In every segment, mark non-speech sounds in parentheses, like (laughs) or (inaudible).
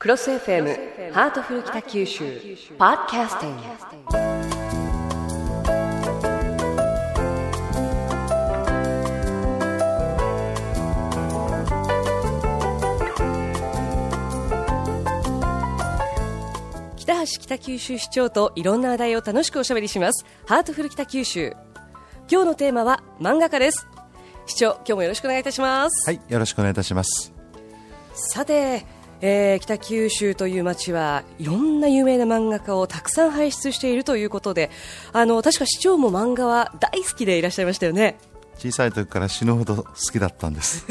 クロス FM ハートフル北九州ポッドキャスティング。北橋北九州市長といろんな話題を楽しくおしゃべりします。ハートフル北九州。今日のテーマは漫画家です。市長今日もよろしくお願いいたします。はい、よろしくお願いいたします。さて、えー北九州という街はいろんな有名な漫画家をたくさん輩出しているということであの確か市長も漫画は大好きでいらっしゃいましたよね。小さい時から死ぬほど好きだったんです。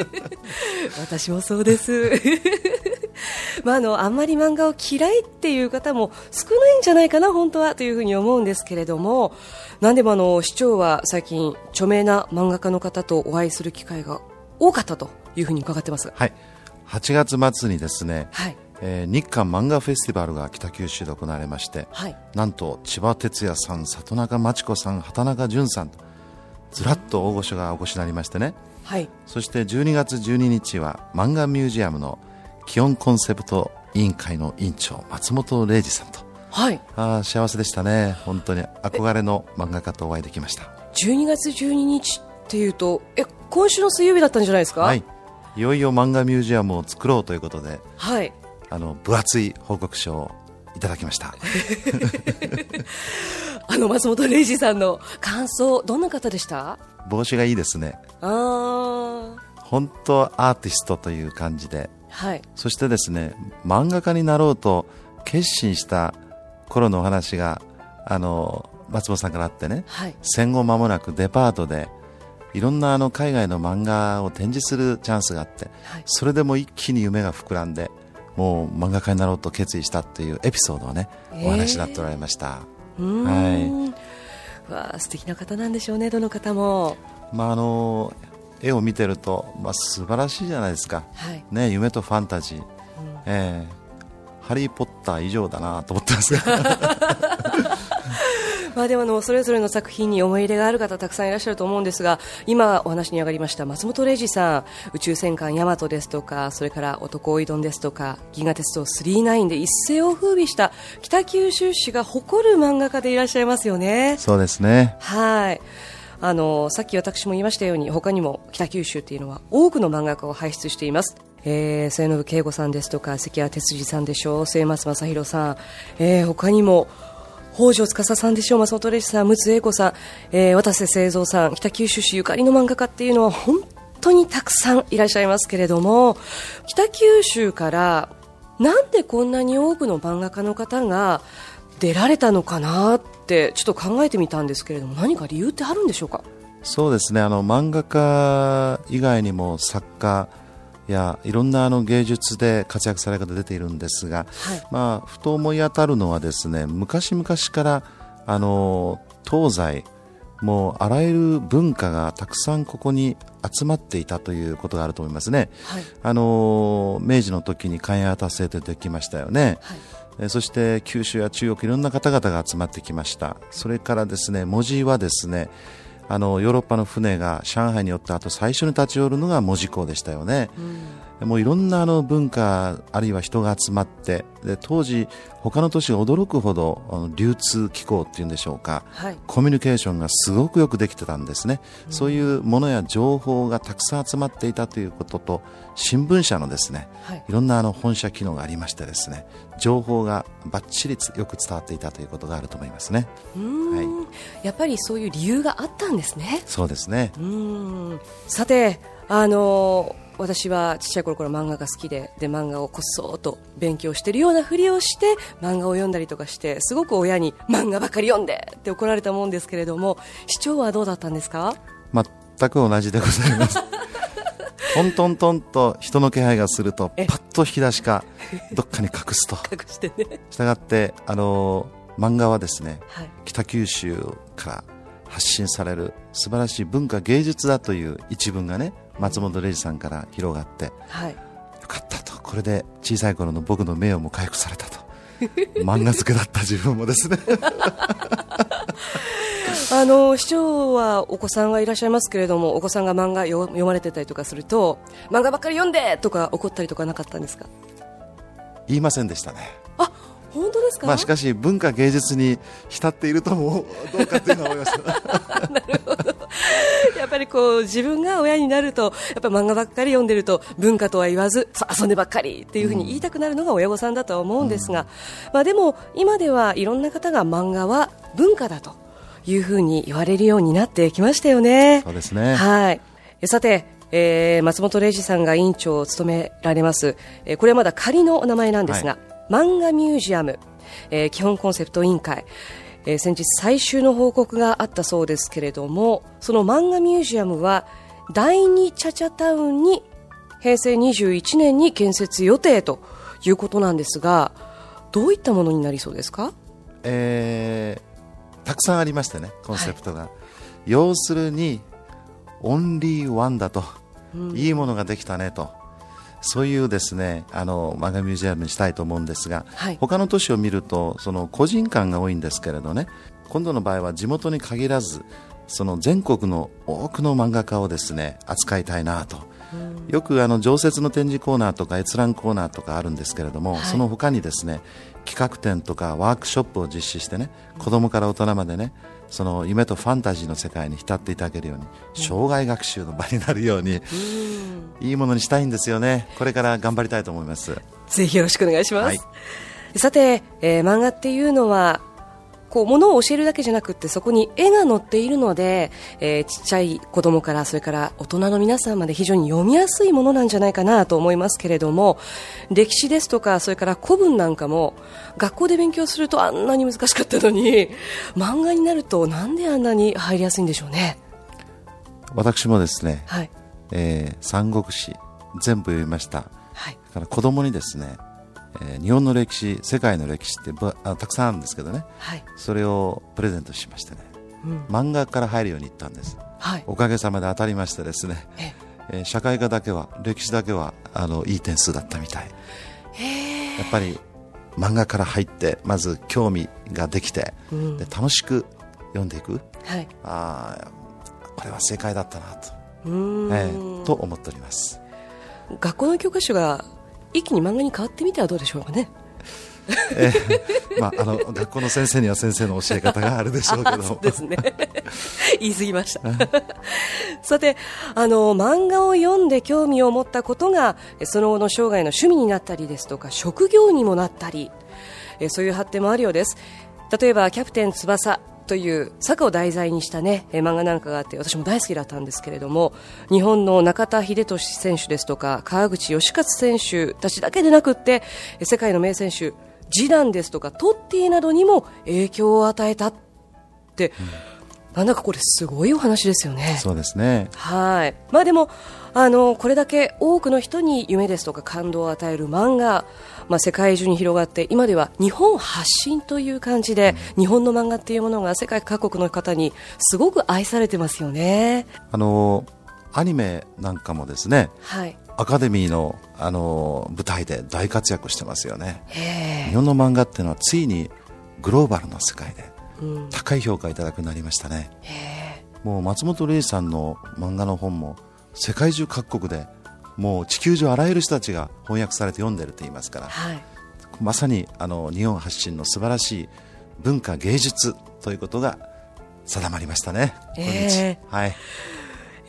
(laughs) 私もそうです。(laughs) まああのあんまり漫画を嫌いっていう方も少ないんじゃないかな本当はというふうに思うんですけれども。何でもあの市長は最近著名な漫画家の方とお会いする機会が多かったというふうに伺ってます。はい、8月末にですね、はい。えー日韓漫画フェスティバルが北九州で行われまして、はい。なんと千葉哲也さん、里中真知子さん、畑中淳さんとずらっと大御所がお越しになりましてね、はい。そして12月12日は漫画ミュージアムの基本コンセプト委員会の委員長松本零士さんと。はい。あー幸せでしたね。本当に憧れの漫画家とお会いできました。12月12日っていうとえ今週の水曜日だったんじゃないですか？はいいよいよ漫画ミュージアムを作ろうということではい。あの分厚い報告書をいただきました。(laughs) あの松本零士さんの感想どんな方でした？帽子がいいですね。あー。本当アーティストという感じで。はい。そしてですね漫画家になろうと決心した頃のお話があの松本さんからあってね。はい。戦後間もなくデパートでいろんなあの海外の漫画を展示するチャンスがあってはい。それでも一気に夢が膨らんでもう漫画家になろうと決意したっていうエピソードをねえー。お話になっておられました、うーん。わあ素敵な方なんでしょうねどの方も。まああの絵を見てると、まあ、素晴らしいじゃないですか、はい。ね、夢とファンタジー、ええハリー・ポッター以上だなと思ってます。が (laughs) まあでもあのそれぞれの作品に思い入れがある方たくさんいらっしゃると思うんですが今お話に上がりました松本零士さん宇宙戦艦ヤマトですとかそれから男おいどんですとか銀河鉄道999で一世を風靡した北九州市が誇る漫画家でいらっしゃいますよね。そうですね。はい。あのさっき私も言いましたように他にも北九州っていうのは多くの漫画家を輩出しています、えー、末延慶吾さんですとか関谷哲司さんでしょう末松正弘さん、えー、他にも北条司さんでしょう松本零士さん、陸奥英子さん、えー、渡瀬製造さん北九州市ゆかりの漫画家っていうのは本当にたくさんいらっしゃいますけれども北九州からなんでこんなに多くの漫画家の方が出られたのかなってちょっと考えてみたんですけれども何か理由ってあるんでしょうか？そうですね。あの漫画家以外にも作家やいろんなあの芸術で活躍される方出ているんですが、はいまあ、ふと思い当たるのはですね昔々からあの東西もうあらゆる文化がたくさんここに集まっていたということがあると思いますね。はいあの明治の時に関谷達成とできましたよね。はいえーそして九州や中国いろんな方々が集まってきましたそれからですね文字はですねあのヨーロッパの船が上海に寄った後最初に立ち寄るのが門司港でしたよね、もういろんなあの文化あるいは人が集まってで当時他の都市が驚くほどあの流通機構っていうんでしょうかはい。コミュニケーションがすごくよくできてたんですね、そういうものや情報がたくさん集まっていたということと新聞社のですね、はい。いろんなあの本社機能がありましてですね情報がバッチリつよく伝わっていたということがあると思いますね。うーん。やっぱりそういう理由があったんですね。そうですね。うーん。さてあのー私はちっちゃい頃から漫画が好きでで漫画をこっそーと勉強しているようなふりをして漫画を読んだりとかしてすごく親に漫画ばかり読んでって怒られたもんですけれども市長はどうだったんですか？全く同じでございます。(laughs) トントントンと人の気配がするとパえッと引き出しかどっかに隠すと。(laughs) 隠してね。したがってあの漫画はですねはい。北九州から発信される素晴らしい文化芸術だという一文がね松本零士さんから広がってよはい。かったと。これで小さい頃の僕の名誉も回復されたと。(laughs) 漫画付けだった自分もですね。(laughs) あの市長はお子さんがいらっしゃいますけれどもお子さんが漫画よ読まれてたりとかすると漫画ばっかり読んでとか怒ったりとかなかったんですか？言いませんでしたね。あ本当ですか、まあ、しかし文化芸術に浸っているとも (laughs) どうかというのは思います。(laughs) なるほど。(laughs) やっぱりこう自分が親になるとやっぱ漫画ばっかり読んでると文化とは言わず遊んでばっかりっていうふうに言いたくなるのが親御さんだとは思うんですが、うん、まあ、でも今ではいろんな方が漫画は文化だというふうに言われるようになってきましたよね。そうですね。はい。さてえー、松本零士さんが委員長を務められます、えー、これはまだ仮の名前なんですが、はい漫画ミュージアム、えー、基本コンセプト委員会、えー、先日最終の報告があったそうですけれどもその漫画ミュージアムは第二チャチャタウンに平成21年に建設予定ということなんですがどういったものになりそうですか、えー、たくさんありましてねコンセプトが、はい、要するにオンリーワンだと、うん、いいものができたねとそういうですねあの漫画ミュージアムにしたいと思うんですが、はい、他の都市を見るとその個人館が多いんですけれどね今度の場合は地元に限らずその全国の多くの漫画家をですね扱いたいなと。よくあの常設の展示コーナーとか閲覧コーナーとかあるんですけれども、はい、その他にですね企画展とかワークショップを実施してね子供から大人までねその夢とファンタジーの世界に浸っていただけるように生涯学習の場になるように、いいものにしたいんですよね。これから頑張りたいと思います。ぜひよろしくお願いします、はい、さて、えー、漫画っていうのはこう物を教えるだけじゃなくてそこに絵が載っているので、えー、ちっちゃい子供からそれから大人の皆さんまで非常に読みやすいものなんじゃないかなと思いますけれども歴史ですとかそれから古文なんかも学校で勉強するとあんなに難しかったのに漫画になるとなんであんなに入りやすいんでしょうね？私もですね、はい。えー、三国志全部読みました、はい、から子供にですねえー、日本の歴史世界の歴史ってあたくさんあるんですけどね、はい、それをプレゼントしましてね、うん、漫画から入るように言ったんです、はい、おかげさまで当たりましてですね、ええ。ー、社会科だけは歴史だけはあのいい点数だったみたい。やっぱり漫画から入ってまず興味ができて、うん、で楽しく読んでいく、はい、あこれは正解だったなと,、えー、と思っております。学校の教科書が一気に漫画に変わってみてはどうでしょうかね。えー、まあ、あの学校の先生には先生の教え方があるでしょうけどそうですね。(laughs) 言い過ぎました。さてあの漫画を読んで興味を持ったことがその後の生涯の趣味になったりですとか職業にもなったりそういう発展もあるようです。例えばキャプテン翼という坂を題材にしたね、漫画なんかがあって私も大好きだったんですけれども日本の中田英寿選手ですとか川口義勝選手たちだけでなくって世界の名選手ジダンですとかトッティなどにも影響を与えたって、うん、なんだかこれすごいお話ですよね。そうですね。はい。まあでもあのこれだけ多くの人に夢ですとか感動を与える漫画まあ、世界中に広がって今では日本発信という感じで、日本の漫画っていうものが世界各国の方にすごく愛されてますよね。あのアニメなんかもですね、はい、アカデミーの、あの舞台で大活躍してますよね。日本の漫画っていうのはついにグローバルな世界で高い評価いただくなりましたね、もう松本零士さんの漫画の本も世界中各国でもう地球上あらゆる人たちが翻訳されて読んでると言いますから、はい、まさにあの日本発信の素晴らしい文化芸術ということが定まりましたね、えー、は。い。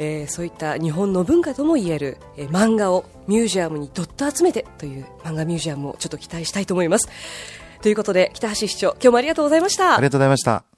えー、そういった日本の文化ともいえる、えー、漫画をミュージアムにどっと集めてという漫画ミュージアムをちょっと期待したいと思いますということで北橋市長今日もありがとうございました。ありがとうございました。